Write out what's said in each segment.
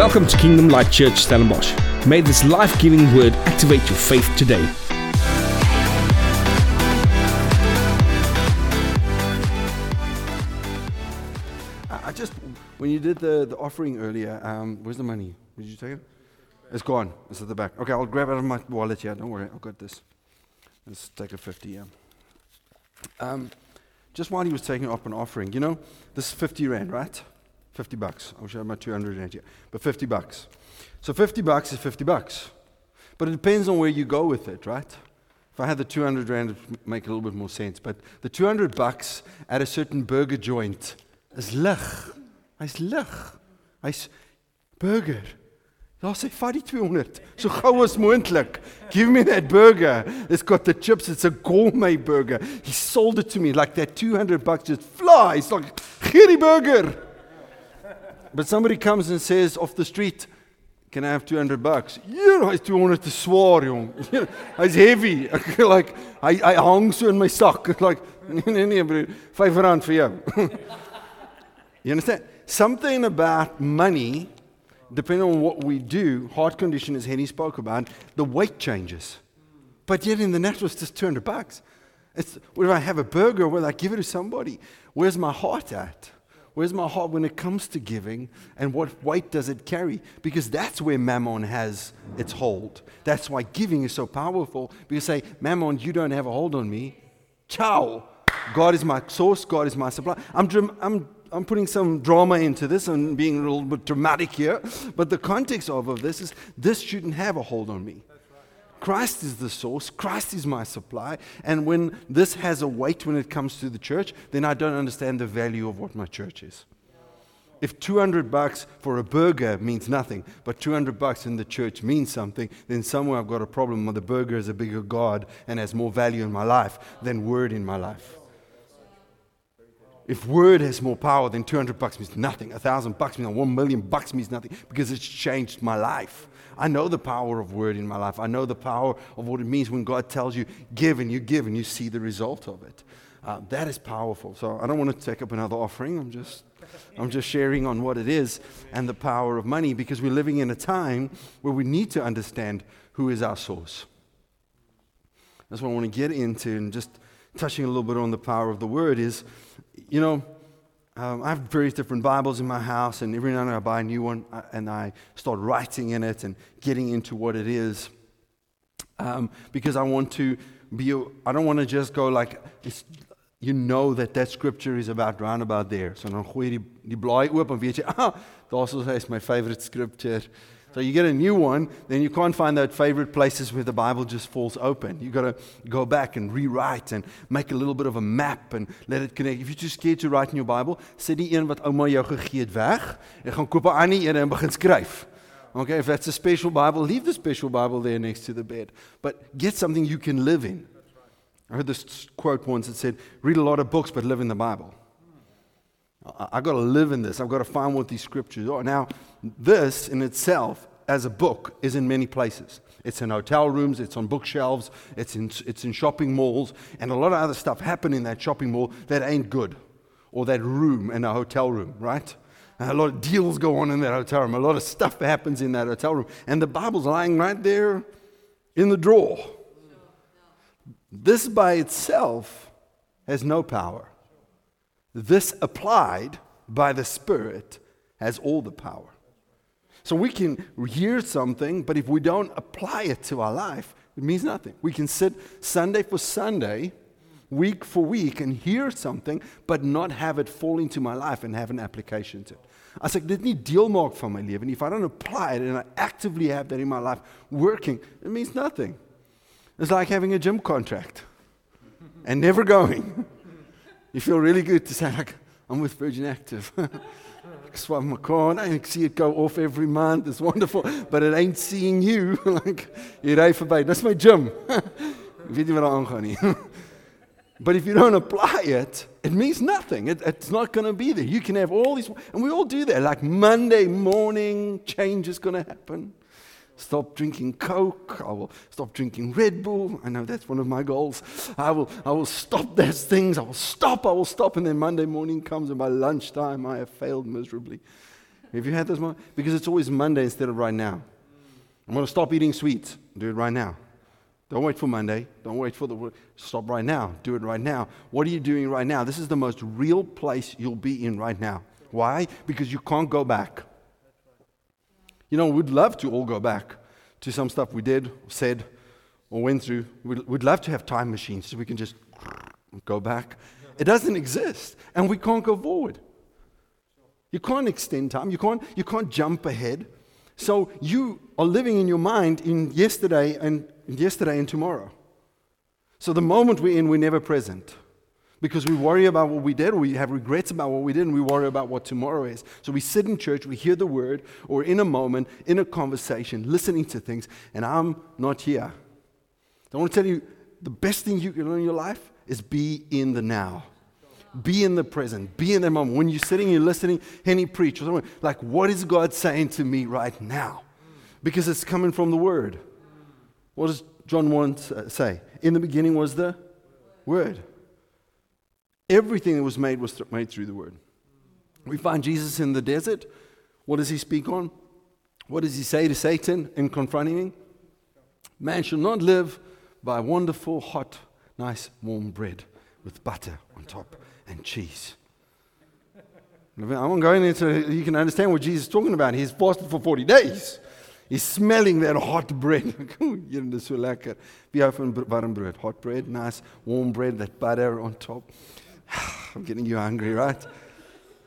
Welcome to Kingdom Light Church Stellenbosch. May this life giving word activate your faith today. I just, when you did the, the offering earlier, um, where's the money? Did you take it? It's gone. It's at the back. Okay, I'll grab it out of my wallet here. Don't worry, I've got this. Let's take a 50, yeah. Um, just while he was taking up an offering, you know, this is 50 rand, right? 50 bucks. I wish I had my 200 rand here. But 50 bucks. So 50 bucks is 50 bucks. But it depends on where you go with it, right? If I had the 200 rand, it would make a little bit more sense. But the 200 bucks at a certain burger joint is lig. Hy's lig. Hy's burger. Daar sê vat die 200 so gou as moontlik. Give me that burger. It's got the chips. It's a gourmet burger. He sold it to me like that 200 bucks just flies. Like gee die burger. But somebody comes and says off the street, "Can I have 200 bucks?" You Yeah, hy's 200 te swaar, jong. hy's heavy. Like hy hy hang so in my. Ek like nee nee nee broer, 5 rand vir jou. you understand? Something about money depending on what we do, heart condition, as Henny spoke about, the weight changes. But yet in the natural, it's just 200 bucks. It's whether I have a burger whether I give it to somebody. Where's my heart at? Where's my heart when it comes to giving? And what weight does it carry? Because that's where mammon has its hold. That's why giving is so powerful. Because say, mammon, you don't have a hold on me. Ciao. God is my source. God is my supply. I'm, I'm I'm putting some drama into this and being a little bit dramatic here, but the context of, of this is this shouldn't have a hold on me. Christ is the source, Christ is my supply, and when this has a weight when it comes to the church, then I don't understand the value of what my church is. If 200 bucks for a burger means nothing, but 200 bucks in the church means something, then somewhere I've got a problem the burger is a bigger God and has more value in my life than word in my life. If word has more power, then 200 bucks means nothing. A thousand bucks means nothing. one million bucks means nothing because it's changed my life. I know the power of word in my life. I know the power of what it means when God tells you, give and you give and you see the result of it. Uh, that is powerful. So I don't want to take up another offering. I'm just, I'm just sharing on what it is and the power of money because we're living in a time where we need to understand who is our source. That's what I want to get into and just touching a little bit on the power of the word is you know, um, I have various different Bibles in my house, and every now and then I buy a new one uh, and I start writing in it and getting into what it is. Um, because I want to be, I don't want to just go like, you know that that scripture is about round about there. So dan gooi jy die, die blaai oop en ah, my favorite scripture. So you get a new one, then you can't find that favorite places where the Bible just falls open. You've got to go back and rewrite and make a little bit of a map and let it connect. If you're too scared to write in your Bible, sit die een wat ouma jou gegee het weg en gaan koop 'n ander een en begin skryf. Okay, if that's a special Bible, leave the special Bible there next to the bed. But get something you can live in. I heard this quote once that said, read a lot of books, but live in the Bible. I've got to live in this. I've got to find what these scriptures are. Now, this in itself, as a book, is in many places. It's in hotel rooms, it's on bookshelves, it's in, it's in shopping malls, and a lot of other stuff happen in that shopping mall that ain't good, or that room in a hotel room, right? A lot of deals go on in that hotel room. A lot of stuff happens in that hotel room. And the Bible's lying right there in the drawer. This by itself has no power. This applied by the Spirit has all the power. So we can hear something, but if we don't apply it to our life, it means nothing. We can sit Sunday for Sunday, week for week, and hear something, but not have it fall into my life and have an application to it. As ek dit nie deel maak van my nie, if I don't apply it and I actively have that in my life working, it means nothing. It's like having a gym contract and never going. You feel really good to say, like, I'm with Virgin Active. ek swam my car and I see it go off every month. It's wonderful, but it ain't seeing you. like, jy ry verby. Dis my gym. Weet nie? But if you don't apply it, it means nothing. It, it's not going to be there. You can have all these, and we all do that. Like Monday morning, change is going to happen. Stop drinking Coke. I will stop drinking Red Bull. I know that's one of my goals. I will, I will stop those things. I will stop. I will stop. And then Monday morning comes, and by lunchtime, I have failed miserably. Have you had this moment? Because it's always Monday instead of right now. I'm going to stop eating sweets. Do it right now. Don't wait for Monday. Don't wait for the stop right now. Do it right now. What are you doing right now? This is the most real place you'll be in right now. Why? Because you can't go back. You know, we'd love to all go back to some stuff we did, said, or went through. We'd, we'd love to have time machines so we can just go back. It doesn't exist, and we can't go forward. You can't extend time. You can't, you can't jump ahead. So you are living in your mind in yesterday and yesterday and tomorrow. So the moment we're in, we're never present. Because we worry about what we did, or we have regrets about what we did, and we worry about what tomorrow is. So we sit in church, we hear the word, or in a moment, in a conversation, listening to things, and I'm not here. I want to tell you the best thing you can learn in your life is be in the now. Be in the present. Be in the moment. When you're sitting, you're listening, Henny preach, or something. like, what is God saying to me right now? Because it's coming from the Word. What does John 1 uh, say? In the beginning was the Word. Everything that was made was th- made through the Word. We find Jesus in the desert. What does he speak on? What does he say to Satan in confronting him? Man shall not live by wonderful, hot, nice, warm bread with butter on top and cheese. I'm going into, you can understand what Jesus is talking about. He's fasted for 40 days. He's smelling that hot bread. So hou van warm bread? Hot bread, nice warm bread, that butter on top. I'm getting you angry, right?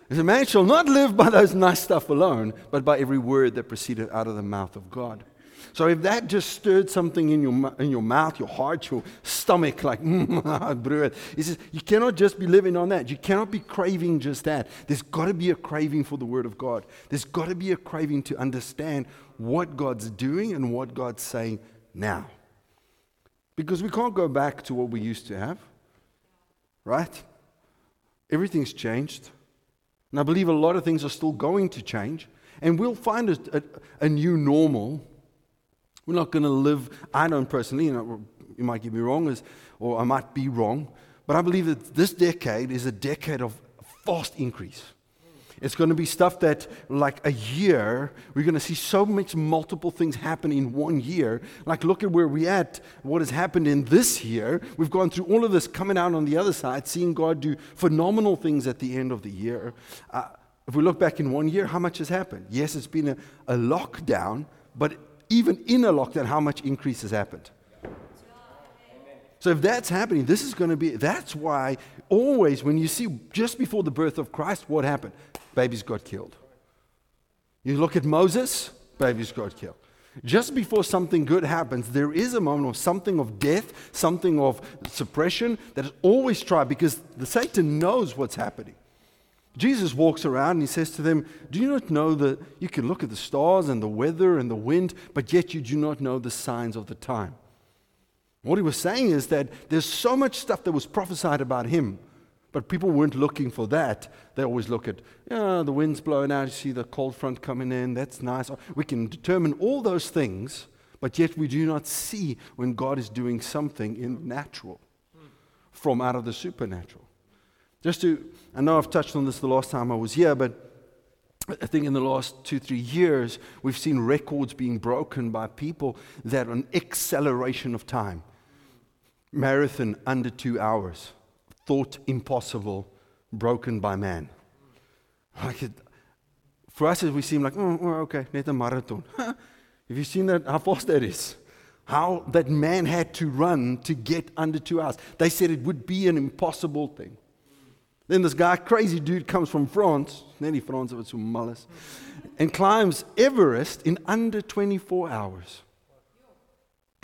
A man shall not live by those nice stuff alone, but by every word that proceeded out of the mouth of God. So if that just stirred something in your, in your mouth, your heart, your stomach, like, mm, brood, he says, you cannot just be living on that. You cannot be craving just that. There's got to be a craving for the Word of God. There's got to be a craving to understand what God's doing and what God's saying now. Because we can't go back to what we used to have, right? Everything's changed. And I believe a lot of things are still going to change. And we'll find a, a, a new normal we're not going to live, I don't personally, you, know, you might get me wrong, or I might be wrong, but I believe that this decade is a decade of fast increase. It's going to be stuff that, like a year, we're going to see so much multiple things happen in one year. Like, look at where we're at, what has happened in this year. We've gone through all of this, coming out on the other side, seeing God do phenomenal things at the end of the year. Uh, if we look back in one year, how much has happened? Yes, it's been a, a lockdown, but even in a lockdown, how much increase has happened. So if that's happening, this is going to be, that's why always when you see just before the birth of Christ, what happened? Babies got killed. You look at Moses, babies got killed. Just before something good happens, there is a moment of something of death, something of suppression that is always tried because the Satan knows what's happening. Jesus walks around and he says to them, Do you not know that you can look at the stars and the weather and the wind, but yet you do not know the signs of the time? What he was saying is that there's so much stuff that was prophesied about him, but people weren't looking for that. They always look at, yeah, the wind's blowing out, you see the cold front coming in, that's nice. We can determine all those things, but yet we do not see when God is doing something in natural from out of the supernatural. Just to, I know I've touched on this the last time I was here, but I think in the last two, three years, we've seen records being broken by people that an acceleration of time. Marathon under two hours, thought impossible, broken by man. Like it, for us, we seem like, oh, okay, net a marathon. Have you seen that, how fast that is? How that man had to run to get under two hours. They said it would be an impossible thing. Then this guy, crazy dude, comes from France, nearly France, of it's Mullis, and climbs Everest in under 24 hours.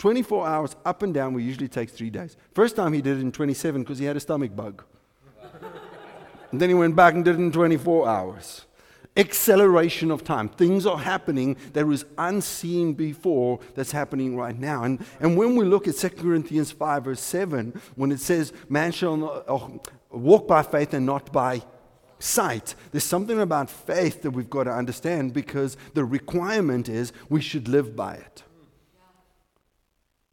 24 hours up and down, we usually take three days. First time he did it in 27 because he had a stomach bug. and then he went back and did it in 24 hours. Acceleration of time. Things are happening that was unseen before that's happening right now. And, and when we look at 2 Corinthians 5, verse 7, when it says, Man shall not, oh, walk by faith and not by sight. There's something about faith that we've got to understand because the requirement is we should live by it.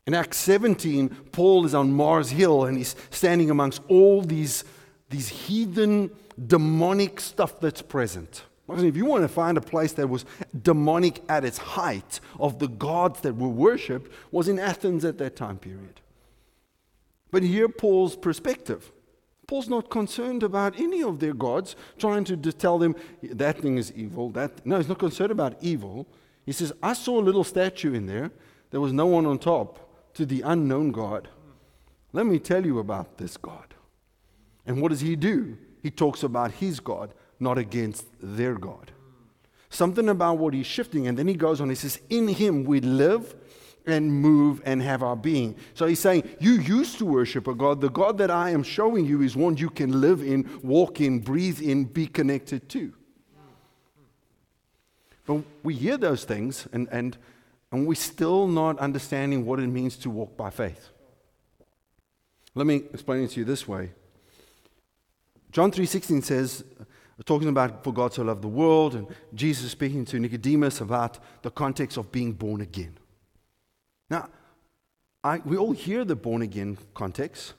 In Acts 17, Paul is on Mars Hill and he's standing amongst all these, these heathen, demonic stuff that's present. If you want to find a place that was demonic at its height of the gods that were worshipped, was in Athens at that time period. But here, Paul's perspective. Paul's not concerned about any of their gods, trying to tell them that thing is evil. That no, he's not concerned about evil. He says, I saw a little statue in there. There was no one on top to the unknown God. Let me tell you about this God. And what does he do? He talks about his God, not against their God. Something about what he's shifting, and then he goes on, he says, In him we live and move and have our being. So he's saying, You used to worship a God. The God that I am showing you is one you can live in, walk in, breathe in, be connected to. But we hear those things and, and, and we're still not understanding what it means to walk by faith. Let me explain it to you this way. John 3:16 says, talking about for God so loved the world, and Jesus speaking to Nicodemus about the context of being born again. Now, I, we all hear the born again context,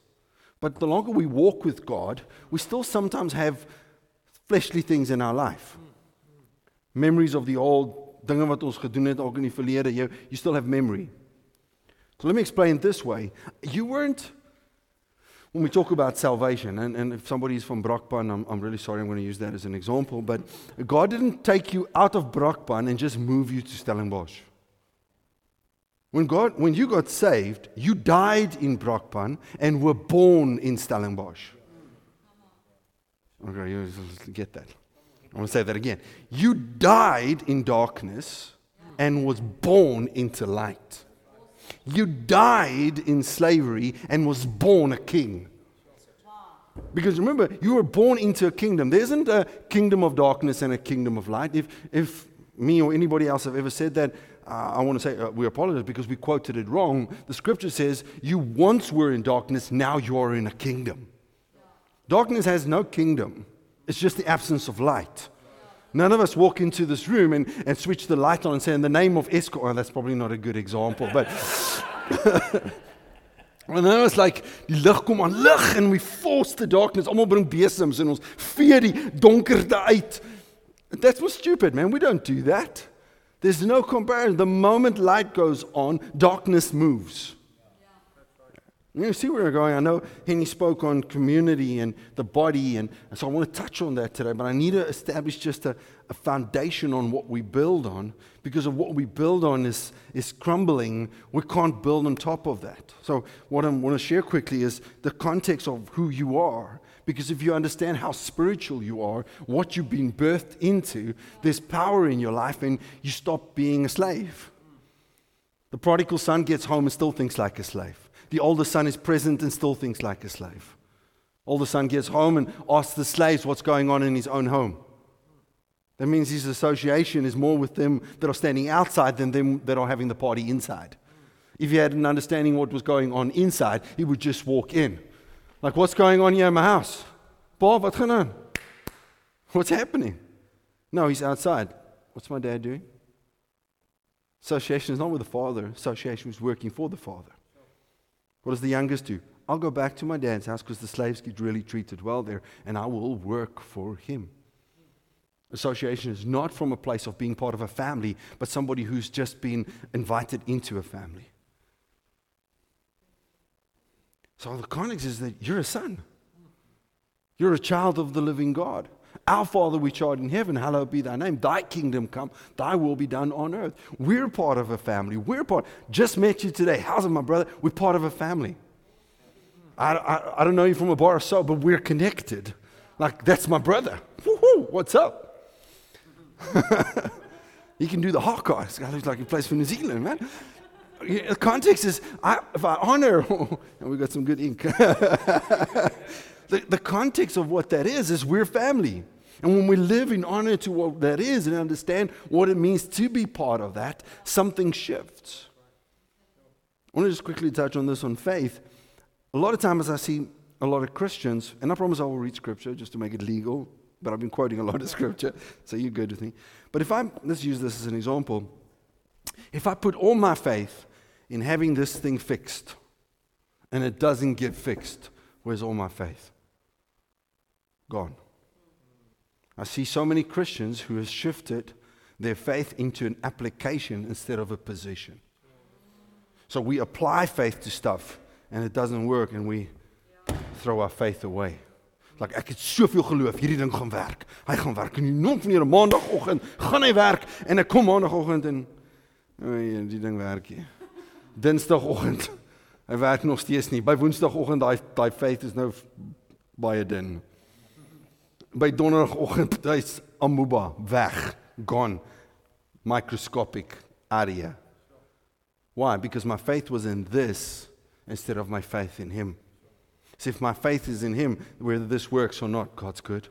but the longer we walk with God, we still sometimes have fleshly things in our life. Memories of the old, dinge wat ons gedoen het ook in die verlede, you, you still have memory. So let me explain it this way. You weren't when we talk about salvation, and, and if is from Brakpan, I'm, I'm really sorry, I'm going to use that as an example, but God didn't take you out of Brakpan and just move you to Stellenbosch. When, God, when you got saved, you died in Brakpan and were born in Stellenbosch. Okay, you get that. I want to say that again. You died in darkness and was born into light. You died in slavery and was born a king. Because remember, you were born into a kingdom. There isn't a kingdom of darkness and a kingdom of light. If, if me or anybody else have ever said that, uh, I want to say uh, we apologize because we quoted it wrong. The scripture says, You once were in darkness, now you are in a kingdom. Darkness has no kingdom, it's just the absence of light. None of us walk into this room and, and switch the light on and say, In the name of Eskom, oh, that's probably not a good example, but. En dan was like die lig kom aan lig and we force the darkness. Almal bring besems en ons vee die donkerte uit. That's was stupid, man. We don't do that. There's no comparison. The moment light goes on, darkness moves. You see where we're going. I know Henny spoke on community and the body, and, and so I want to touch on that today. But I need to establish just a, a, foundation on what we build on, because of what we build on is, is crumbling. We can't build on top of that. So what I want to share quickly is the context of who you are because if you understand how spiritual you are, what you've been birthed into, there's power in your life and you stop being a slave. The prodigal son gets home and still thinks like a slave. The older son is present and still thinks like a slave. Older son gets home and asks the slaves what's going on in his own home. That means his association is more with them that are standing outside than them that are having the party inside. If he had an understanding what was going on inside, he would just walk in. Like, what's going on here in my house? Bob, what's going on? What's happening? No, he's outside. What's my dad doing? Association is not with the father, association is working for the father. What does the youngest do? I'll go back to my dad's house because the slaves get really treated well there, and I will work for him. Association is not from a place of being part of a family, but somebody who's just been invited into a family. So the context is that you're a son. You're a child of the living God. Our Father which art in heaven, hallowed be thy name. Thy kingdom come, thy will be done on earth. We're part of a family. We're part. Just met you today. How's it, my brother? We're part of a family. I, I, I don't know you from a bar or so, but we're connected. Like, that's my brother. Woo-hoo, what's up? he can do the hawk This guy looks like he plays for New Zealand, man the context is I, if I honor, and we got some good ink. the, the context of what that is is we're family. And when we live in honor to what that is and understand what it means to be part of that, something shifts. I want to just quickly touch on this on faith. A lot of times I see a lot of Christians, and I promise I will read scripture just to make it legal, but I've been quoting a lot of scripture, so you're good with me. But if I'm, let's use this as an example. If I put all my faith in having this thing fixed and it doesn't get fixed, where's all my faith? Gone. I see so many Christians who have shifted their faith into an application instead of a position. So we apply faith to stuff and it doesn't work and we throw our faith away. Like ek het soveel geloof, hierdie ding gaan werk. Hy gaan werk en nie nog meer maandagooggend gaan hy werk en ek kom maandagooggend en nee, die ding werk nie. Dinsdagoggend hy werk nog steeds nie. By woensdagoggend daai daai faith is nou baie dun. By donderdagoggend hy's amuba weg, gone. Microscopic area. Why? Because my faith was in this instead of my faith in him. See, if my faith is in Him, whether this works or not, God's good.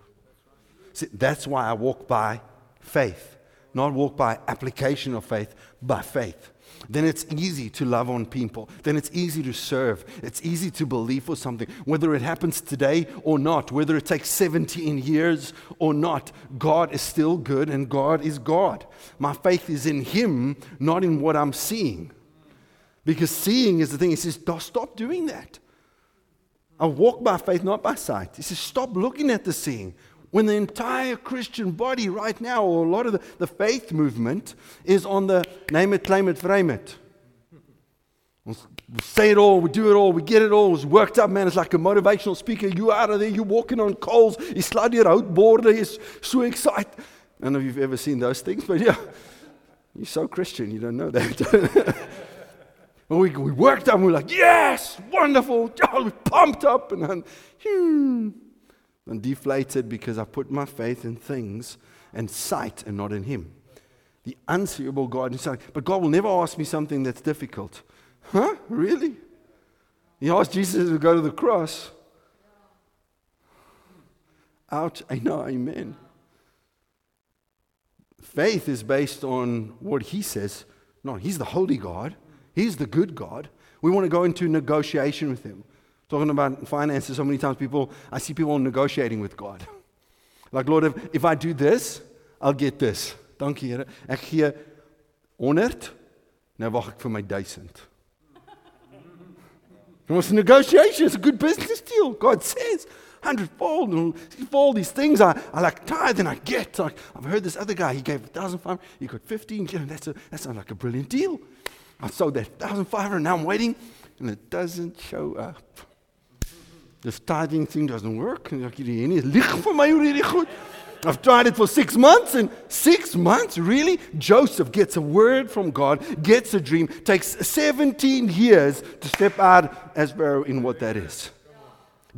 See, that's why I walk by faith, not walk by application of faith, by faith. Then it's easy to love on people. Then it's easy to serve. It's easy to believe for something. Whether it happens today or not, whether it takes 17 years or not, God is still good and God is God. My faith is in Him, not in what I'm seeing. Because seeing is the thing. He says, stop doing that. I walk by faith, not by sight. He says, stop looking at the seeing. When the entire Christian body right now, or a lot of the, the faith movement, is on the name it, claim it, frame it. We say it all, we do it all, we get it all. It's worked up, man. It's like a motivational speaker. You out of there, you're walking on coals. You slide your out border. He's so excited. I don't know if you've ever seen those things, but yeah, you're so Christian, you don't know that. And we, we worked and we were like, yes, wonderful. Oh, we pumped up and then, hmm, and deflated because I put my faith in things and sight and not in Him. The unseeable God. But God will never ask me something that's difficult. Huh? Really? He asked Jesus to go to the cross. Out, I know, amen. Faith is based on what He says. No, He's the holy God. He's the good God. We want to go into negotiation with Him. Talking about finances, so many times people, I see people negotiating with God. Like, Lord, if, if I do this, I'll get this. Dankie, Here. Ek gee 100, nou wag ek vir my 1000. It was a negotiation. It's a good business deal. God says, hundredfold and all these things. I, I like tithe and I get. Like, I've heard this other guy, he gave a thousand five, he got 15. You know, that's a, that sounds like a brilliant deal. I sold that 1,500, now I'm waiting, and it doesn't show up. This tithing thing doesn't work. I've tried it for six months, and six months, really? Joseph gets a word from God, gets a dream, takes 17 years to step out as Pharaoh in what that is.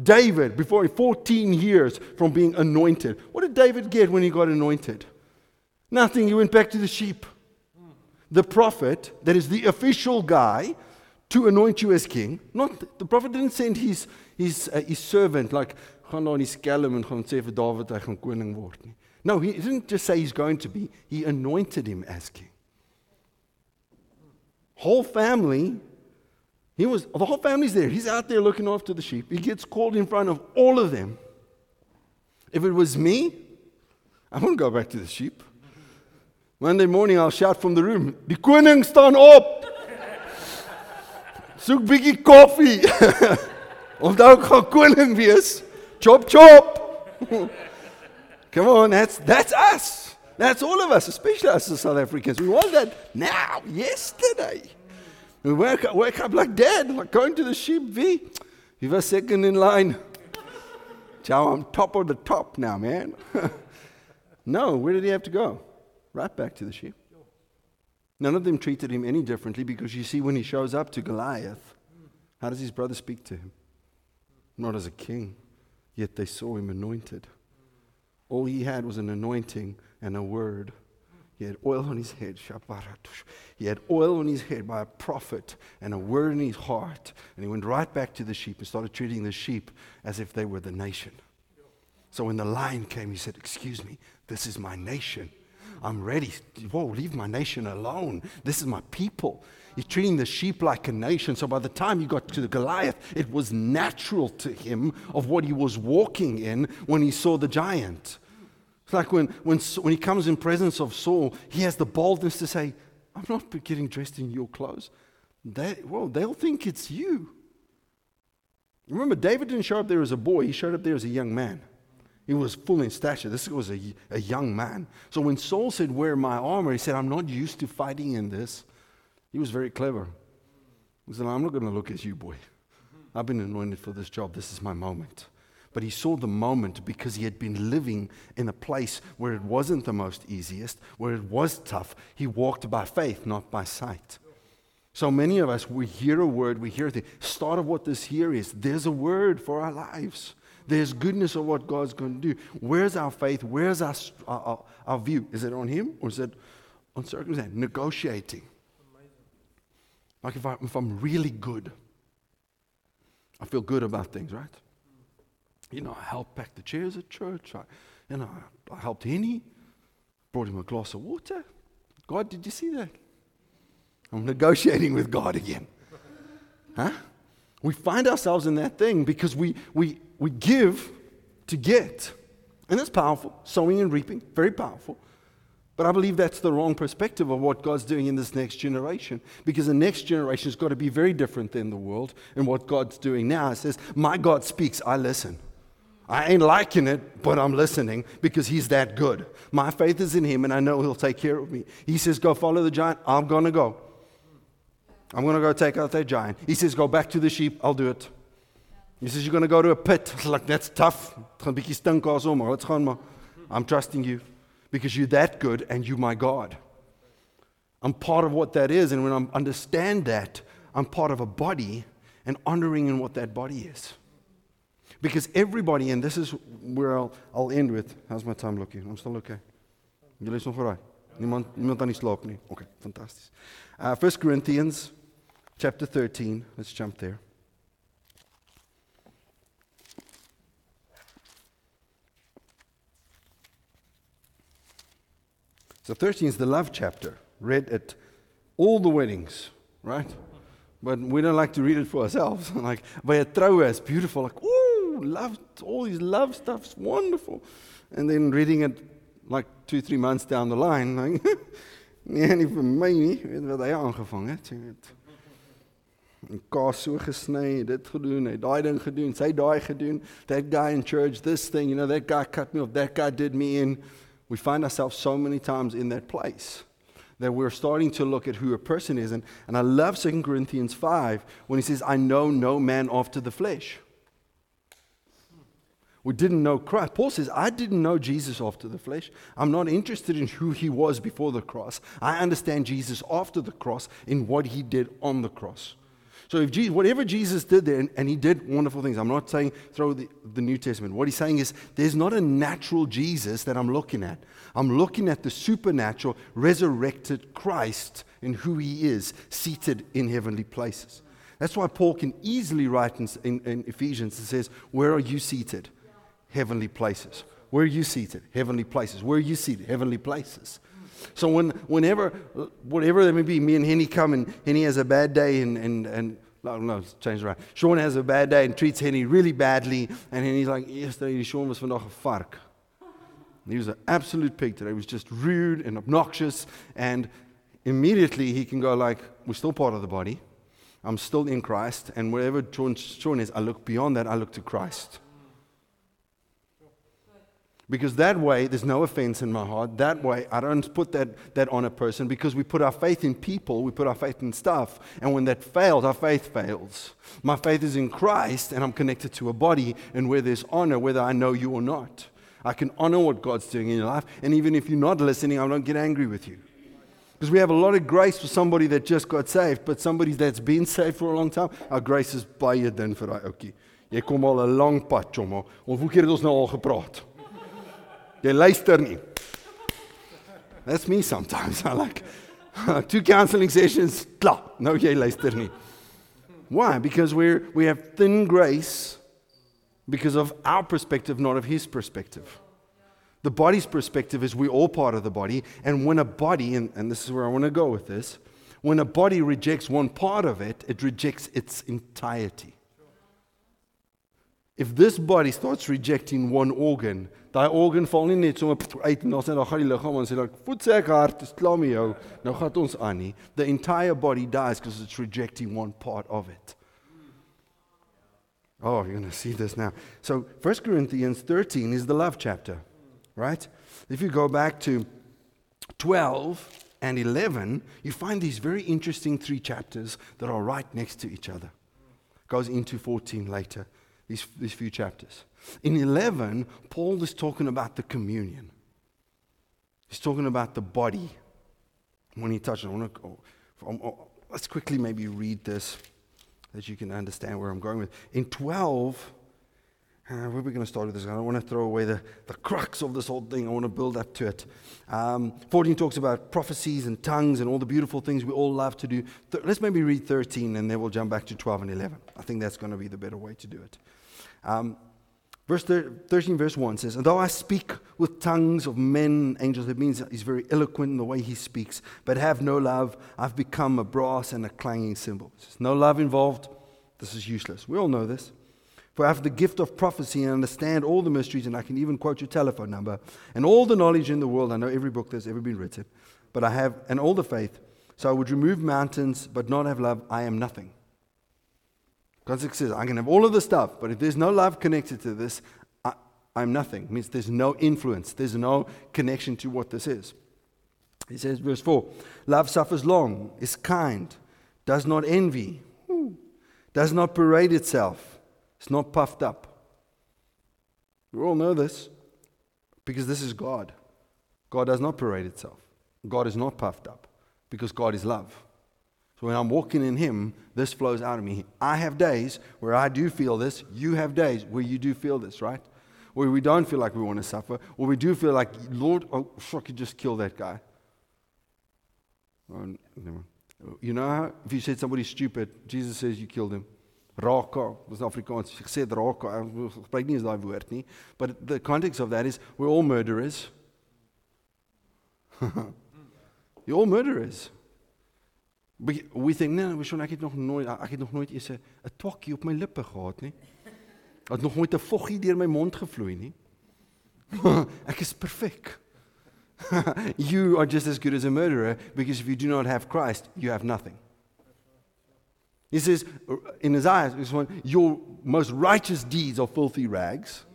David, before 14 years from being anointed. What did David get when he got anointed? Nothing. He went back to the sheep the prophet, that is the official guy, to anoint you as king. Not the prophet didn't send his his, uh, his servant like gaan daar in die skelm en gaan sê vir Dawid hy gaan koning word nie. No, he didn't just say he's going to be. He anointed him as king. Whole family he was the whole family's there. He's out there looking after the sheep. He gets called in front of all of them. If it was me, I wouldn't go back to the sheep. Monday morning I'll shout from the room, "Die koning staan op." Soek bietjie koffie. Onthou gaan koning wees. Chop chop. Come on, that's that's us. That's all of us, especially us as South Africans. We want that now, yesterday. We wake up, wake up like dad, like going to the sheep V. You were second in line. Chow, I'm top of the top now, man. no, where did he have to go? right back to the sheep. None of them treated him any differently because you see, when he shows up to Goliath, how does his brother speak to him? Not as a king, yet they saw him anointed. All he had was an anointing and a word. He had oil on his head. He had oil on his head by a prophet and a word in his heart. And he went right back to the sheep and started treating the sheep as if they were the nation. So when the lion came, he said, Excuse me, this is my nation. I'm ready. Whoa, leave my nation alone. This is my people. He's treating the sheep like a nation. So by the time he got to the Goliath, it was natural to him of what he was walking in when he saw the giant. It's like when, when, when he comes in presence of Saul, he has the boldness to say, I'm not getting dressed in your clothes. They, well, they'll think it's you. Remember, David didn't show up there as a boy, he showed up there as a young man. He was full in stature. This was a, a young man. So when Saul said, Wear my armor, he said, I'm not used to fighting in this. He was very clever. He said, I'm not going to look at you, boy. I've been anointed for this job. This is my moment. But he saw the moment because he had been living in a place where it wasn't the most easiest, where it was tough. He walked by faith, not by sight. So many of us, we hear a word, we hear the start of what this year is. There's a word for our lives. There's goodness of what God's going to do. Where's our faith? Where's our, our, our view? Is it on Him or is it on circumstance? Negotiating. Like if, I, if I'm really good, I feel good about things, right? You know, I helped pack the chairs at church. I, you know, I helped Henny, brought him a glass of water. God, did you see that? I'm negotiating with God again. Huh? We find ourselves in that thing because we, we, we give to get. And it's powerful. Sowing and reaping, very powerful. But I believe that's the wrong perspective of what God's doing in this next generation. Because the next generation has got to be very different than the world and what God's doing now. It says, My God speaks, I listen. I ain't liking it, but I'm listening because he's that good. My faith is in him and I know he'll take care of me. He says, Go follow the giant. I'm going to go. I'm going to go take out that giant. He says, Go back to the sheep. I'll do it. He says, You're going to go to a pit. It's like, That's tough. I'm trusting you because you're that good and you're my God. I'm part of what that is. And when I understand that, I'm part of a body and honoring in what that body is. Because everybody, and this is where I'll, I'll end with. How's my time looking? I'm still okay. Jullie is nog vooruit. Niemand, niemand aan die slaap nie. Okay, fantasties. Uh, 1 Corinthians chapter 13. Let's jump there. So 13 is the love chapter, read at all the weddings, right? But we don't like to read it for ourselves. like, by a troue is beautiful. Like, ooh, love, all these love stuff's wonderful. And then reading it like two, three months down the line, like, nee, nie vir my nie, weet wat hy aangevang het, sien dit. En kaas so gesny, dit gedoen, hy daai ding gedoen, sy daai gedoen, that guy in church, this thing, you know, that guy cut me off, that guy did me in. We find ourselves so many times in that place that we're starting to look at who a person is. And, and I love 2 Corinthians 5 when he says, I know no man after the flesh. We didn't know Christ. Paul says, I didn't know Jesus after the flesh. I'm not interested in who he was before the cross. I understand Jesus after the cross in what he did on the cross. So if Jesus, whatever Jesus did there, and, and, he did wonderful things, I'm not saying throw the, the New Testament. What he's saying is there's not a natural Jesus that I'm looking at. I'm looking at the supernatural, resurrected Christ and who he is, seated in heavenly places. That's why Paul can easily write in, in, in Ephesians and says, Where are you seated? heavenly places. Where are you seated? Heavenly places. Where are you seated? Heavenly places. So when, whenever, whatever there may be, me and Henny come and Henny has a bad day and, and, and no, no, change around. Sean has a bad day and treats Henny really badly. And Henny's like, yesterday Sean was vandaag a vark. He was an absolute pig today. He was just rude and obnoxious. And immediately he can go like, we're still part of the body. I'm still in Christ. And wherever Sean, Sean is, I look beyond that. I look to Christ. Because that way, there's no offense in my heart. That way, I don't put that, that on a person because we put our faith in people, we put our faith in stuff. And when that fails, our faith fails. My faith is in Christ, and I'm connected to a body, and where there's honor, whether I know you or not. I can honor what God's doing in your life. And even if you're not listening, I don't get angry with you. Because we have a lot of grace for somebody that just got saved, but somebody that's been saved for a long time, our grace is dun vir daai ouetjie. Jy kom al 'n lang pad, chommo. Hoeveel keer het ons nou al gepraat? Jy luister nie. That's me sometimes. I like two counseling sessions, klaar. Nou jy luister nie. Why? Because we're, we have thin grace because of our perspective, not of his perspective. The body's perspective is we're all part of the body. And when a body, and, and this is where I want to go with this, when a body rejects one part of it, it rejects its entirety. If this body starts rejecting one organ, daai organ val nie net sommer uit en dan sê dan gaan die liggaam en sê like voet hart is klaar met jou. Nou gaan ons aan nie. The entire body dies because it's rejecting one part of it. Oh, you're going to see this now. So 1 Corinthians 13 is the love chapter, right? If you go back to 12 and 11, you find these very interesting three chapters that are right next to each other. Goes into 14 later, these, these few chapters. In 11, Paul is talking about the communion. He's talking about the body. When he touches, I want to go, oh, let's quickly maybe read this that you can understand where I'm going with. In 12, uh, where are we going to start with this? I don't want to throw away the, the crux of this whole thing. I want to build up to it. Um, 14 talks about prophecies and tongues and all the beautiful things we all love to do. Th- let's maybe read 13 and then we'll jump back to 12 and 11. I think that's going to be the better way to do it. Um, verse 13, verse 1 says, And though I speak with tongues of men and angels, it means he's very eloquent in the way he speaks, but have no love, I've become a brass and a clanging cymbal. There's no love involved. This is useless. We all know this. For I have the gift of prophecy and understand all the mysteries, and I can even quote your telephone number and all the knowledge in the world. I know every book that's ever been written, but I have, and all the faith. So I would remove mountains, but not have love. I am nothing. God says, I can have all of the stuff, but if there's no love connected to this, I, I'm nothing. It means there's no influence, there's no connection to what this is. He says, verse 4 Love suffers long, is kind, does not envy, does not parade itself it's not puffed up. We all know this because this is God. God does not parade itself. God is not puffed up because God is love. So when I'm walking in Him, this flows out of me. I have days where I do feel this. You have days where you do feel this, right? Where we don't feel like we want to suffer, or we do feel like, Lord, oh, fuck, you just kill that guy. You know how, if you said somebody's stupid, Jesus says you killed him. Raka, dis Afrikaans. Ek sê raka, ek gebruik nie eens daai woord nie, but the context of that is we're all murderers. You're all murderers. We, think, nee, we should ek het nog nooit ek het nog nooit eens 'n twakkie op my lippe gehad nie. Het nog nooit 'n voggie deur my mond gevloei nie. ek is perfek. you are just as good as a murderer because if you do not have Christ, you have nothing. He says uh, in his eyes, Your most righteous deeds are filthy rags.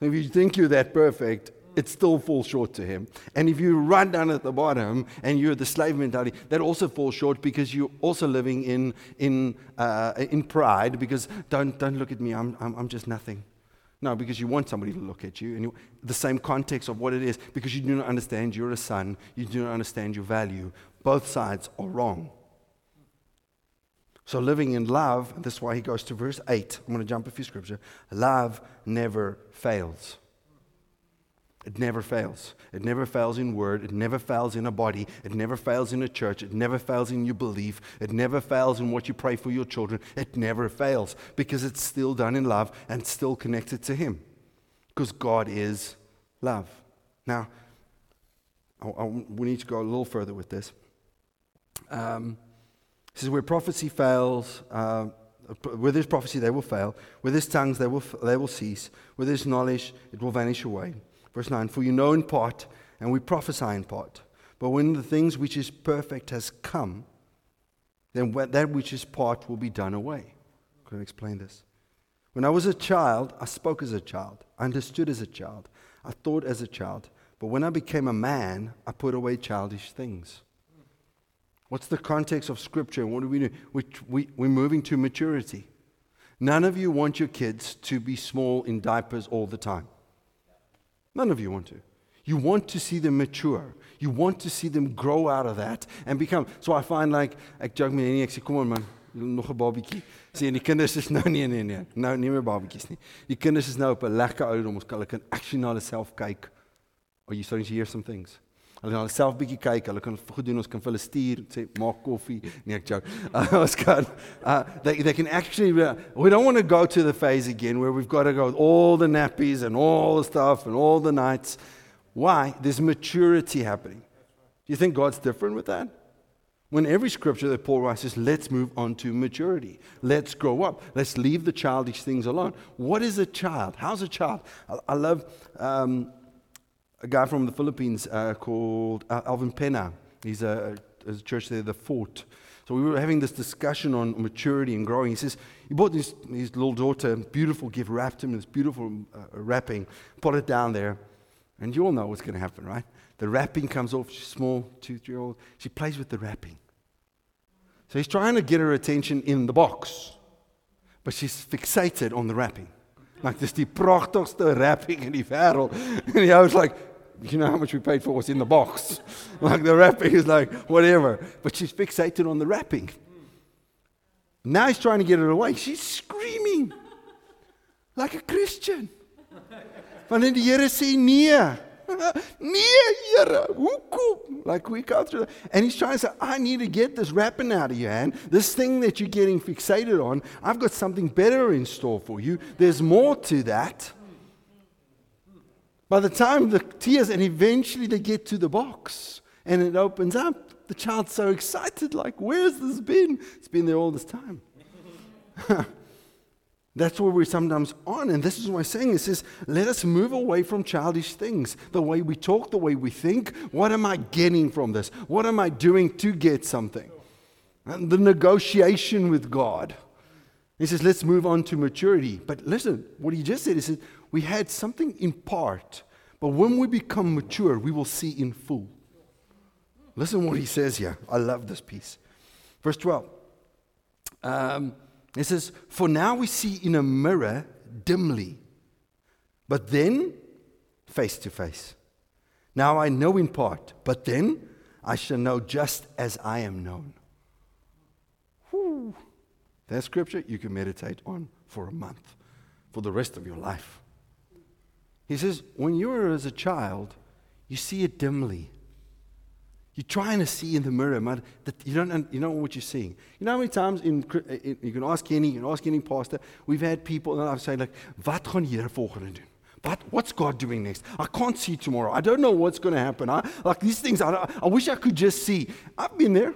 If you think you're that perfect, it still falls short to him. And if you run down at the bottom and you're the slave mentality, that also falls short because you're also living in, in, uh, in pride because don't, don't look at me, I'm, I'm, I'm just nothing. No, because you want somebody to look at you, and you, the same context of what it is, because you do not understand you're a son, you do not understand your value. Both sides are wrong. So, living in love, this is why he goes to verse 8. I'm going to jump a few scripture. Love never fails. It never fails. It never fails in word. It never fails in a body. It never fails in a church. It never fails in your belief. It never fails in what you pray for your children. It never fails because it's still done in love and still connected to Him. Because God is love. Now, I, I, we need to go a little further with this. Um, he says, where prophecy fails, uh, with this prophecy they will fail. With his tongues they will, they will cease. With his knowledge it will vanish away. Verse 9, for you know in part, and we prophesy in part. But when the things which is perfect has come, then that which is part will be done away. I'm going to explain this. When I was a child, I spoke as a child. I understood as a child. I thought as a child. But when I became a man, I put away childish things. What's the context of Scripture what do we do? We, we, we're moving to maturity. None of you want your kids to be small in diapers all the time. None of you want to. You want to see them mature. You want to see them grow out of that and become. So I find like, ek joke met Henny, ek sê, kom on man, nog 'n babietjie. Sê en die kinders is nou nee nee nee, nou nie meer babietjies nie. Die kinders is nou op 'n lekker ouderdom, ons kan hulle kan actually na hulle self kyk. Are you starting to hear some things? Hulle kan self bietjie kyk, hulle kan goed doen, ons kan vir hulle stuur, sê maak koffie. Nee, ek joke. Uh, ons kan uh, they they can actually uh, we don't want to go to the phase again where we've got to go with all the nappies and all the stuff and all the nights. Why? There's maturity happening. Do you think God's different with that? When every scripture that Paul writes says, let's move on to maturity. Let's grow up. Let's leave the childish things alone. What is a child? How's a child? I, I love um, a guy from the Philippines uh, called uh, Alvin Pena. He's a, a, church there, the Fort. So we were having this discussion on maturity and growing. He says he bought his, his little daughter a beautiful gift, wrapped him in this beautiful uh, wrapping, put it down there, and you all know what's going to happen, right? The wrapping comes off. She's small, two, three year old. She plays with the wrapping. So he's trying to get her attention in the box, but she's fixated on the wrapping. Like this die pragtigste wrapping in die wêreld. And he was like, you know how much we paid for what's in the box? like the wrapping is like whatever. But she's fixated on the wrapping. Now he's trying to get her away. She's screaming like a Christian. Wanneer die Here sê nee. Like we go through. And he's trying to say, I need to get this wrapping out of your hand. This thing that you're getting fixated on, I've got something better in store for you. There's more to that. By the time the tears, and eventually they get to the box and it opens up, the child's so excited, like, where's this been? It's been there all this time. That's where we're sometimes on. And this is why I'm saying it says, let us move away from childish things. The way we talk, the way we think. What am I getting from this? What am I doing to get something? And the negotiation with God. He says, let's move on to maturity. But listen, what he just said is we had something in part, but when we become mature, we will see in full. Listen what he says here. I love this piece. Verse 12. Um, it says, For now we see in a mirror dimly, but then face to face. Now I know in part, but then I shall know just as I am known. Whew. That scripture you can meditate on for a month, for the rest of your life. He says, when you were as a child, you see it dimly. You're trying to see in the mirror, but that you don't, you know what you're seeing. You know how many times in, uh, in, you can ask Kenny, you can ask any pastor, we've had people and I've said like, wat gaan Here volgende doen? But what's God doing next? I can't see tomorrow. I don't know what's going to happen. I, like these things, I, I wish I could just see. I've been there.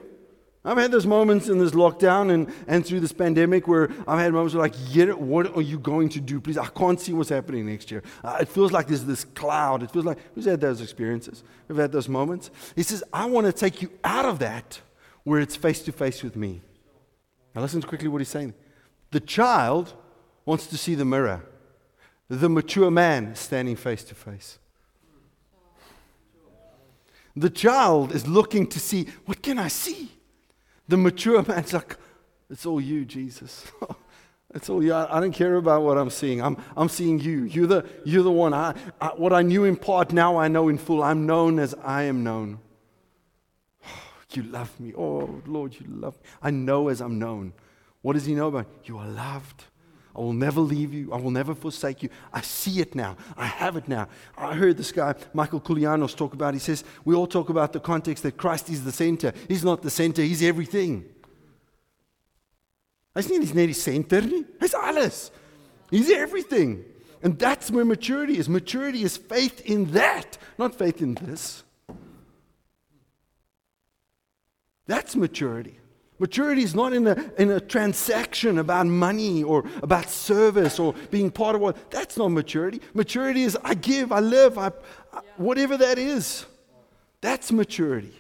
I've had those moments in this lockdown and, and through this pandemic where I've had moments where like, yeah, what are you going to do? Please, I can't see what's happening next year. Uh, it feels like there's this cloud. It feels like, who's had those experiences? Who've had those moments? He says, I want to take you out of that where it's face to face with me. Now listen to quickly what he's saying. The child wants to see the mirror. The mature man standing face to face. The child is looking to see, what can I see? The mature man's like, it's all you, Jesus. it's all you. I, I, don't care about what I'm seeing. I'm, I'm seeing you. You're the, you're the one. I, I, what I knew in part, now I know in full. I'm known as I am known. you love me. Oh, Lord, you love me. I know as I'm known. What does he know about? You are loved. I will never leave you. I will never forsake you. I see it now. I have it now. I heard this guy, Michael Koulianos, talk about, he says, we all talk about the context that Christ is the center. He's not the center, he's everything. Hy's nie net die center nie. Alles. He's everything. And that's where maturity is. Maturity is faith in that, not faith in this. That's maturity. Maturity is not in a, in a transaction about money or about service or being part of what. That's not maturity. Maturity is I give, I live, I, I, whatever that is. That's maturity.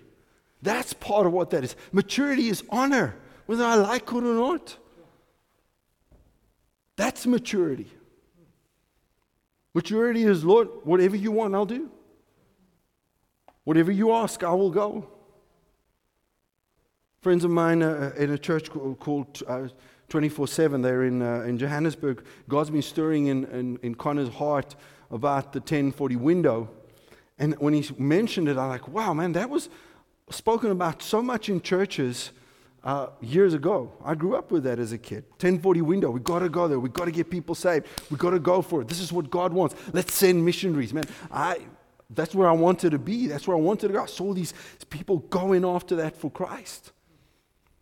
That's part of what that is. Maturity is honor, whether I like it or not. That's maturity. Maturity is, Lord, whatever you want, I'll do. Whatever you ask, I will go. Friends of mine uh, in a church called uh, 24 7 there in, uh, in Johannesburg, God's been stirring in, in, in Connor's heart about the 1040 window. And when he mentioned it, I'm like, wow, man, that was spoken about so much in churches uh, years ago. I grew up with that as a kid. 1040 window. We got to go there. We got to get people saved. We got to go for it. This is what God wants. Let's send missionaries, man. I, that's where I wanted to be. That's where I wanted to go. I saw these people going after that for Christ.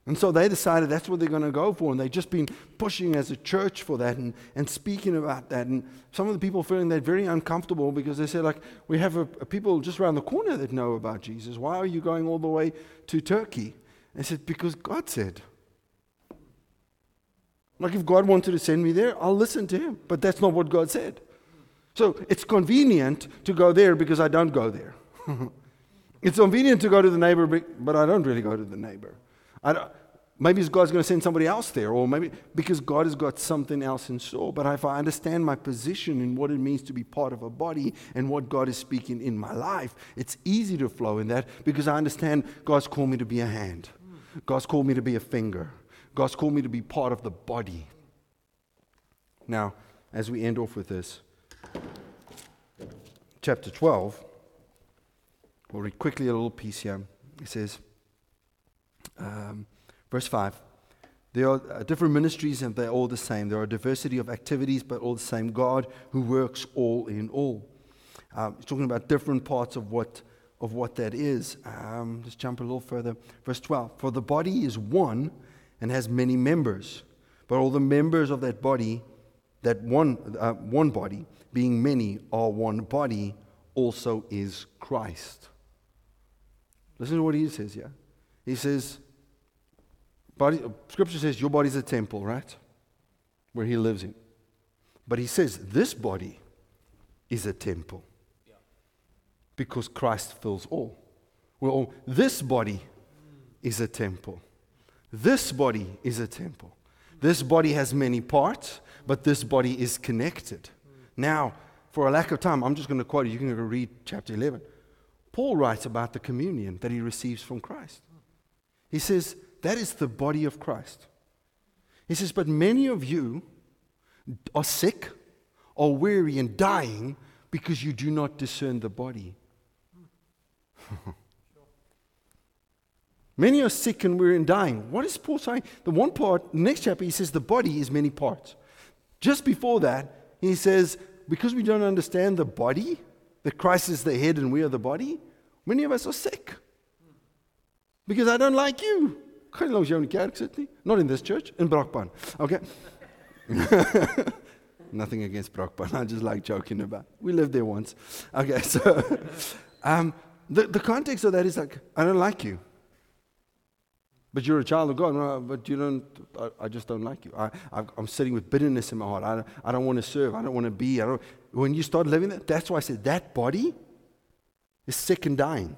And so they decided that's what they're going to go for. And they've just been pushing as a church for that and, and speaking about that. And some of the people feeling that very uncomfortable because they said, like, we have a, a people just around the corner that know about Jesus. Why are you going all the way to Turkey? And I said, because God said. Like, if God wanted to send me there, I'll listen to him. But that's not what God said. So it's convenient to go there because I don't go there. it's convenient to go to the neighbor, but I don't really go to the neighbor. I don't, maybe God's going to send somebody else there, or maybe because God has got something else in store. But if I understand my position and what it means to be part of a body and what God is speaking in my life, it's easy to flow in that because I understand God's called me to be a hand, God's called me to be a finger, God's called me to be part of the body. Now, as we end off with this, chapter 12, we'll read quickly a little piece here. It says, um, verse 5 there are uh, different ministries and they're all the same. There are diversity of activities, but all the same. God who works all in all. Um, he's talking about different parts of what, of what that is. Um, let's jump a little further. Verse 12 For the body is one and has many members, but all the members of that body, that one, uh, one body, being many, are one body, also is Christ. Listen to what he says here. He says, body, Scripture says your body is a temple, right? Where he lives in. But he says this body is a temple because Christ fills all. Well, this body is a temple. This body is a temple. This body has many parts, but this body is connected. Now, for a lack of time, I'm just going to quote you. You can go read chapter 11. Paul writes about the communion that he receives from Christ. He says, That is the body of Christ. He says, But many of you are sick, are weary, and dying because you do not discern the body. Many are sick and weary and dying. What is Paul saying? The one part, next chapter, he says the body is many parts. Just before that, he says, because we don't understand the body, that Christ is the head and we are the body, many of us are sick. Because I don't like you. Not in this church, in Brakpan. Okay? Nothing against Brakpan. I just like joking about. We lived there once. Okay, so um, the, the context of that is like, I don't like you. But you're a child of God. But you don't, I, I, just don't like you. I, I, am sitting with bitterness in my heart. I, I don't want to serve. I don't want to be. I don't, when you start living that, that's why I said that body is sick and dying.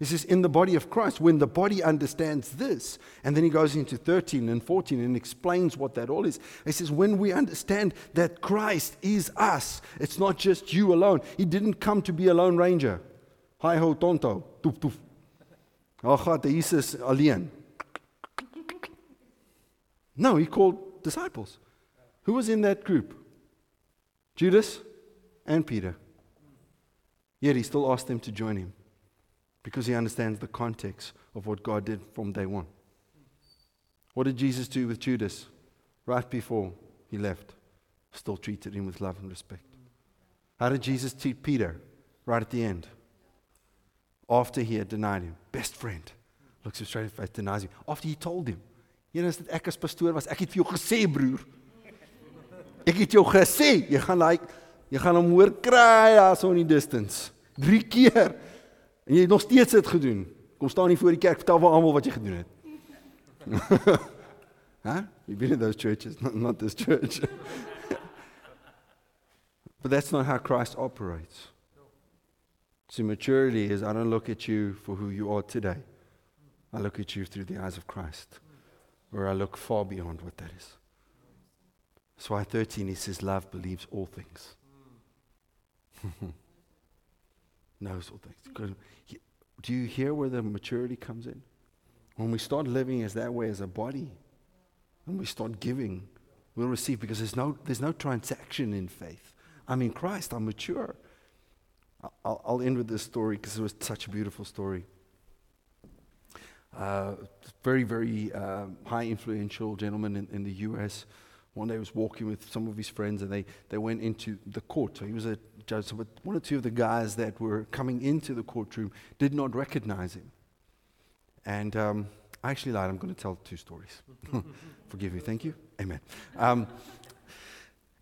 This is in the body of Christ. When the body understands this, and then he goes into 13 and 14 and explains what that all is. He says, when we understand that Christ is us, it's not just you alone. He didn't come to be a lone ranger. Hi ho tonto. Toef toef. Oh. No, he called disciples. Who was in that group? Judas and Peter. Yet he still asked them to join him because he understands the context of what God did from day one. What did Jesus do with Judas right before he left? Still treated him with love and respect. How did Jesus treat Peter right at the end? After he had denied him. Best friend. Looks him straight in the face, denies him. After he told him. Jy know, dat ek as pastoor was, ek het vir jou gesê, broer. Ek het jou gesê, jy gaan like jy gaan hom hoor kry daar so in die distance. 3 keer. En jy het nog steeds dit gedoen. Kom staan nie voor die kerk vertel vir almal wat jy gedoen het. huh? You've been in those churches, not, not this church. but that's not how Christ operates. See, maturity is I don't look at you for who you are today. I look at you through the eyes of Christ, where I look far beyond what that is. That's why 13 he says, Love believes all things. Knows all things. Do you hear where the maturity comes in? When we start living as that way as a body, when we start giving, we'll receive because there's no, there's no transaction in faith. I'm in Christ, I'm mature. I'll, I'll end with this story because it was such a beautiful story. Uh, very, very uh, high influential gentleman in, in the U.S. One day he was walking with some of his friends and they, they went into the court. So he was a judge, but one or two of the guys that were coming into the courtroom did not recognize him. And um, I actually lied. I'm going to tell two stories. Forgive me. Thank you. Amen. Um,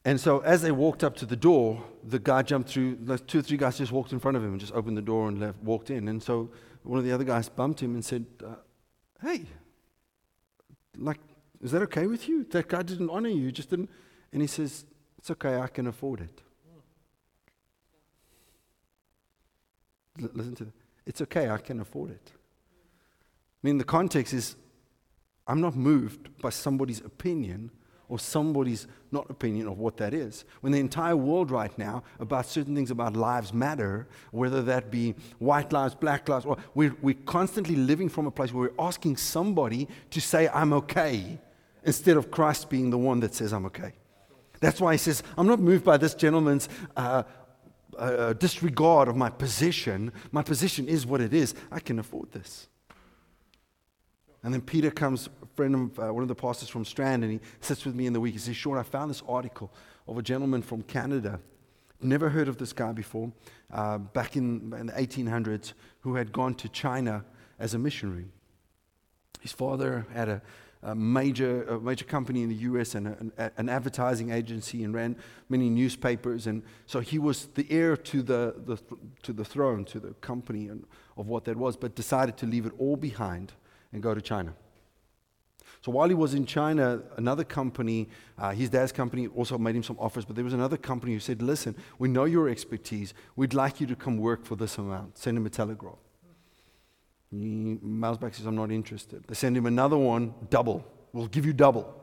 and so as they walked up to the door, the guy jumped through, like two or three guys just walked in front of him and just opened the door and left, walked in. And so one of the other guys bumped him and said, uh, Hey, like, is that okay with you? That guy didn't honor you, just didn't. And he says, It's okay, I can afford it. L- listen to that. It's okay, I can afford it. I mean, the context is I'm not moved by somebody's opinion or somebody's not opinion of what that is. When the entire world right now about certain things about lives matter, whether that be white lives, black lives, or we're, we're constantly living from a place where we're asking somebody to say, I'm okay, instead of Christ being the one that says, I'm okay. That's why he says, I'm not moved by this gentleman's uh, uh, disregard of my position. My position is what it is. I can afford this. And then Peter comes, a friend of uh, one of the pastors from Strand, and he sits with me in the week. He says, Sean, I found this article of a gentleman from Canada. Never heard of this guy before, uh, back in, in the 1800s, who had gone to China as a missionary. His father had a, a major, a major company in the US and a, an, an, advertising agency and ran many newspapers. And so he was the heir to the, the, to the throne, to the company and of what that was, but decided to leave it all behind and go to China. So while he was in China, another company, uh, his dad's company, also made him some offers, but there was another company who said, Listen, we know your expertise. We'd like you to come work for this amount. Send him a telegraph. He, back says, I'm not interested. They send him another one, double. We'll give you double.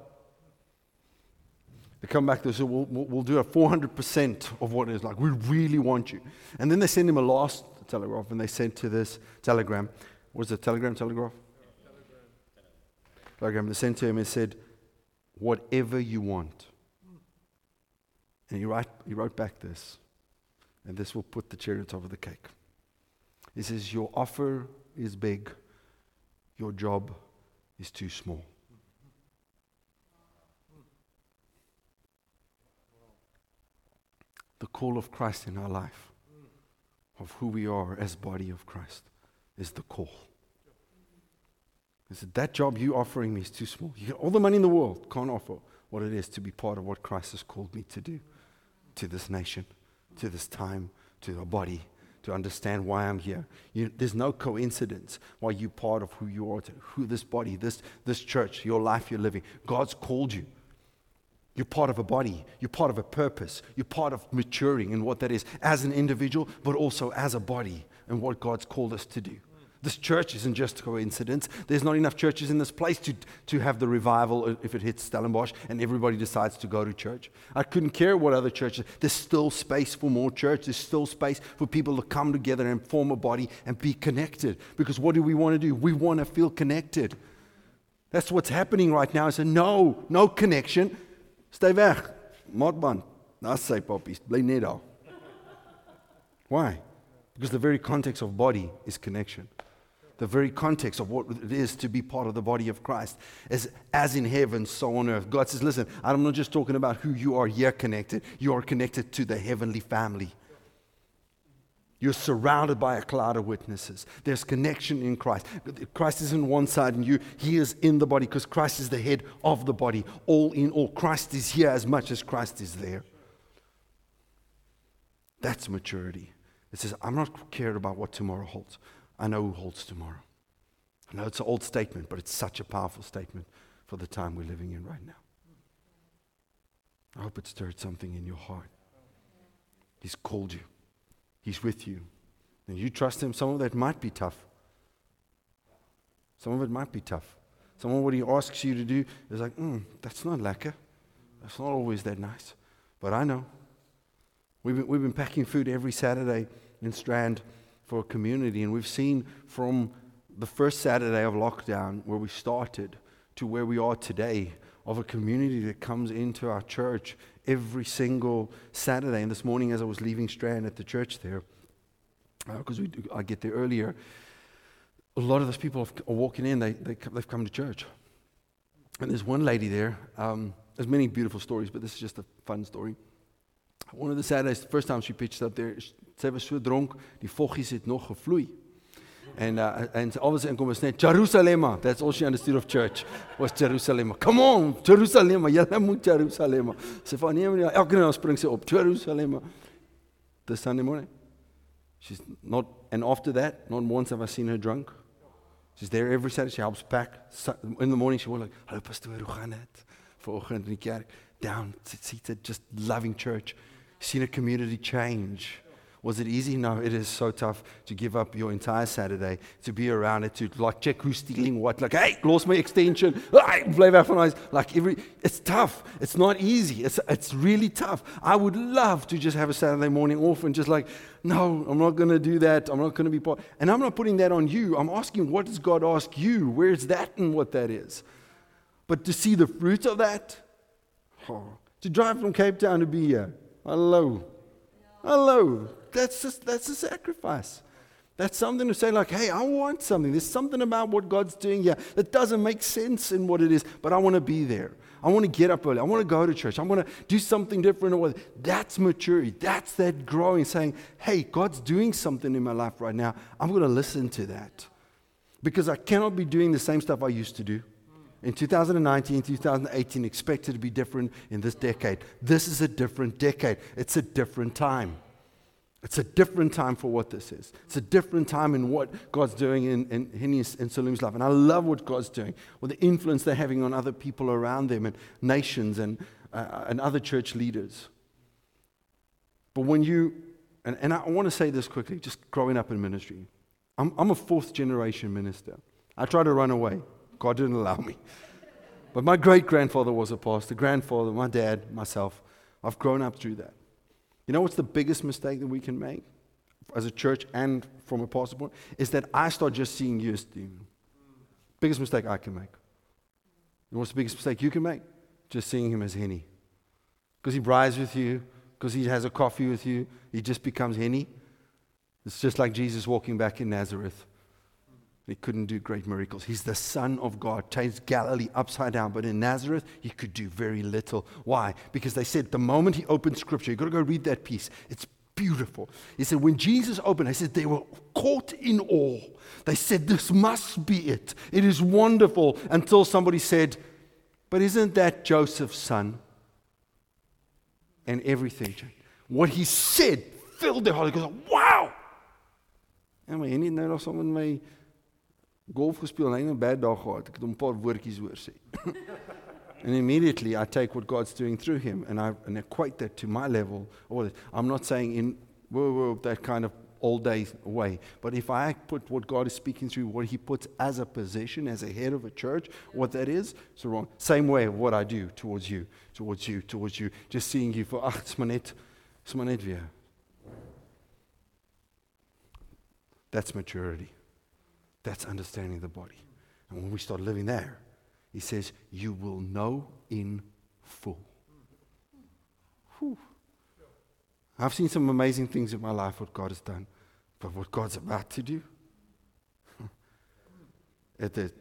They come back, they say, we'll, we'll do a 400% of what it is like. We really want you. And then they send him a last telegraph, and they sent to this telegram. What's it telegram, telegraph? Telegram. They sent to him and said, whatever you want. And he, write, he wrote back this, and this will put the cherry on top of the cake. He says, Your offer is big, your job is too small. The call of Christ in our life, of who we are as body of Christ, is the call. He said, That job you're offering me is too small. You get all the money in the world, can't offer what it is to be part of what Christ has called me to do to this nation, to this time, to our body, to understand why I'm here. You, there's no coincidence why you're part of who you are, who this body, this, this church, your life you're living. God's called you. You're part of a body. You're part of a purpose. You're part of maturing and what that is as an individual, but also as a body and what God's called us to do. This church isn't just a coincidence. There's not enough churches in this place to, to have the revival if it hits Stellenbosch and everybody decides to go to church. I couldn't care what other churches. There's still space for more church. There's still space for people to come together and form a body and be connected. Because what do we want to do? We want to feel connected. That's what's happening right now. It's a no, no connection. Stay weg. Maatband. That's say poppies. Why? Because the very context of body is connection the very context of what it is to be part of the body of Christ is as in heaven, so on earth. God says, listen, I'm not just talking about who you are here connected, you are connected to the heavenly family. You're surrounded by a cloud of witnesses. There's connection in Christ. Christ is in one side and you, He is in the body because Christ is the head of the body. All in all, Christ is here as much as Christ is there. That's maturity. It says, I'm not cared about what tomorrow holds. I know who holds tomorrow. I know it's an old statement, but it's such a powerful statement for the time we're living in right now. I hope it stirred something in your heart. He's called you, He's with you. And you trust Him. Some of that might be tough. Some of it might be tough. Some of what He asks you to do is like, mm, that's not lekker. That's not always that nice. But I know. We've been, we've been packing food every Saturday in Strand for a community. And we've seen from the first Saturday of lockdown, where we started, to where we are today, of a community that comes into our church every single Saturday. And this morning, as I was leaving Strand at the church there, because uh, I get there earlier, a lot of those people are walking in, they, they, have come to church. And there's one lady there. Um, there's many beautiful stories, but this is just a fun story. One of the the first time she pitched up there, sy was so dronk, die voggies het nog gevloei. And uh, and always in kom is net Jerusalem. That's all she understood of church was Jerusalem. Come on, Jerusalem. Julle moet Jerusalem. Sy van nee, nee, elke nou spring sy op Jerusalem. The Sunday morning. She's not and after that, not once have I seen her drunk. She's there every Saturday. She helps pack. In the morning, she will like, "Hallo pastoor, hoe gaan dit?" Vanoggend in die kerk, down, sit, just loving church. Seen a community change Was it easy? No, it is so tough to give up your entire Saturday, to be around it, to like check who's stealing what, like, hey, lost my extension, eyes. Like every it's tough. It's not easy. It's it's really tough. I would love to just have a Saturday morning off and just like, no, I'm not gonna do that. I'm not gonna be part. And I'm not putting that on you. I'm asking what does God ask you? Where's that and what that is? But to see the fruit of that, oh, to drive from Cape Town to be here. Hello. Hello that's just, that's a sacrifice. That's something to say, like, hey, I want something. There's something about what God's doing here that doesn't make sense in what it is, but I want to be there. I want to get up early. I want to go to church. I want to do something different. That's maturity. That's that growing, saying, hey, God's doing something in my life right now. I'm going to listen to that. Because I cannot be doing the same stuff I used to do. In 2019, 2018, expected to be different in this decade. This is a different decade. It's a different time. It's a different time for what this is. It's a different time in what God's doing in, in Henny's and Salim's life. And I love what God's doing, with the influence they're having on other people around them and nations and, uh, and other church leaders. But when you, and, and I want to say this quickly, just growing up in ministry, I'm, I'm a fourth generation minister. I tried to run away, God didn't allow me. But my great grandfather was a pastor, grandfather, my dad, myself. I've grown up through that. You know what's the biggest mistake that we can make as a church and from a pastor point? Is that I start just seeing you as Stephen. Biggest mistake I can make. Know what's the biggest mistake you can make? Just seeing him as Henny. Because he rides with you, because he has a coffee with you, he just becomes Henny. It's just like Jesus walking back in Nazareth. He couldn't do great miracles. He's the Son of God, changed Galilee upside down. But in Nazareth, he could do very little. Why? Because they said the moment he opened Scripture, you've got to go read that piece. It's beautiful. He said, when Jesus opened, I said, they were caught in awe. They said, this must be it. It is wonderful. Until somebody said, but isn't that Joseph's son? And everything changed. What he said filled their heart. They go, wow. En my nie nou nog sommer my golf gespeel en hy 'n bad dag gehad. Ek het hom 'n paar woordjies hoor sê. and immediately I take what God's doing through him and I and equate that to my level. Or I'm not saying in whoa, whoa, that kind of all day way. But if I put what God is speaking through, what He puts as a position, as a head of a church, what that is, it's wrong. Same way of what I do towards you, towards you, towards you. Just seeing you for, ach, it's maar it's. That's maturity. That's understanding the body. And when we start living there, he says, You will know in full. Whew. I've seen some amazing things in my life, what God has done. But what God's about to do, it, it,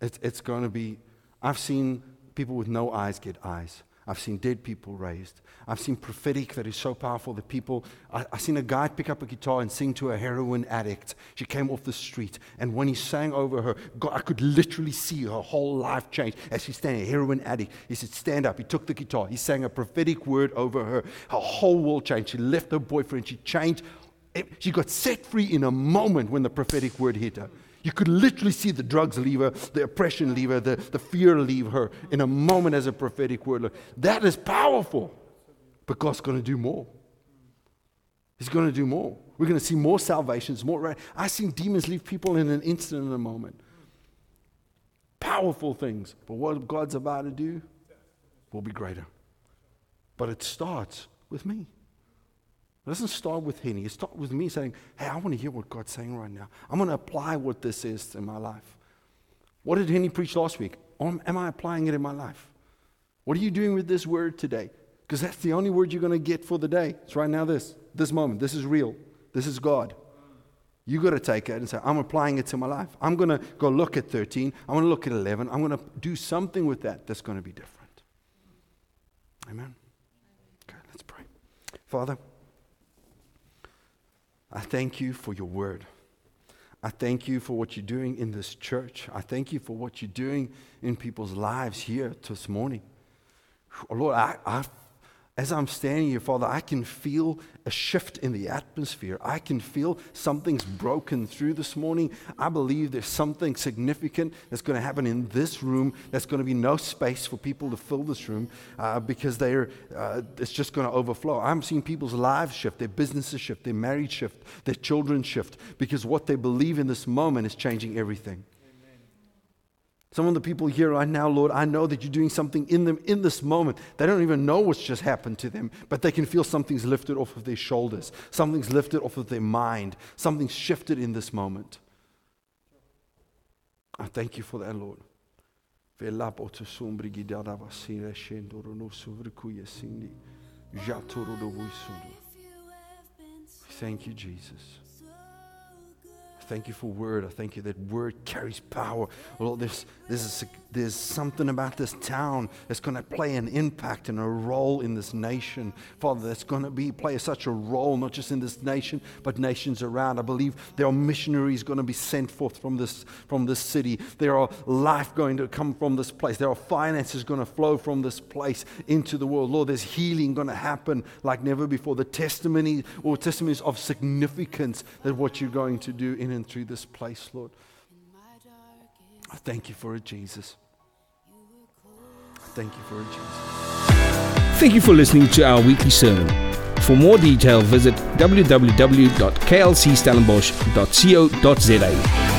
it, it's going to be. I've seen people with no eyes get eyes. I've seen dead people raised. I've seen prophetic that is so powerful that people. I, have seen a guy pick up a guitar and sing to a heroin addict. She came off the street, and when he sang over her, God, I could literally see her whole life change as she's standing, a heroin addict. He said, Stand up. He took the guitar. He sang a prophetic word over her. Her whole world changed. She left her boyfriend. She changed. She got set free in a moment when the prophetic word hit her. You could literally see the drugs leave her, the oppression leave her, the, the fear leave her in a moment as a prophetic word. That is powerful. But God's going to do more. He's going to do more. We're going to see more salvations, more. I've seen demons leave people in an instant, in a moment. Powerful things. But what God's about to do will be greater. But it starts with me. It doesn't start with Henny. It starts with me saying, hey, I want to hear what God's saying right now. I'm going to apply what this is in my life. What did Henny preach last week? Am, am I applying it in my life? What are you doing with this word today? Because that's the only word you're going to get for the day. It's right now this, this moment. This is real. This is God. You got to take it and say, I'm applying it to my life. I'm going to go look at 13. I'm going to look at 11. I'm going to do something with that that's going to be different. Amen. Okay, let's pray. Father, I thank you for your word. I thank you for what you're doing in this church. I thank you for what you're doing in people's lives here this morning. Lord, I, I, as I'm standing here, Father, I can feel a shift in the atmosphere. I can feel something's broken through this morning. I believe there's something significant that's going to happen in this room. There's going to be no space for people to fill this room uh, because they're, uh, it's just going to overflow. I'm seeing people's lives shift, their businesses shift, their marriage shift, their children shift because what they believe in this moment is changing everything. Some of the people here right now, Lord, I know that you're doing something in them in this moment. They don't even know what's just happened to them, but they can feel something's lifted off of their shoulders, something's lifted off of their mind, something's shifted in this moment. I thank you for that, Lord. Thank you, Jesus thank you for word. I thank you that word carries power. Lord, there's, there's, a, there's something about this town that's going to play an impact and a role in this nation. Father, that's going to be play such a role, not just in this nation, but nations around. I believe there are missionaries going to be sent forth from this, from this city. There are life going to come from this place. There are finances going to flow from this place into the world. Lord, there's healing going to happen like never before. The testimony or testimonies of significance that what you're going to do in through this place, Lord. I thank you for it, Jesus. Thank you for it, Jesus. Thank you for listening to our weekly sermon. For more detail, visit www.klcstellenbosch.co.za.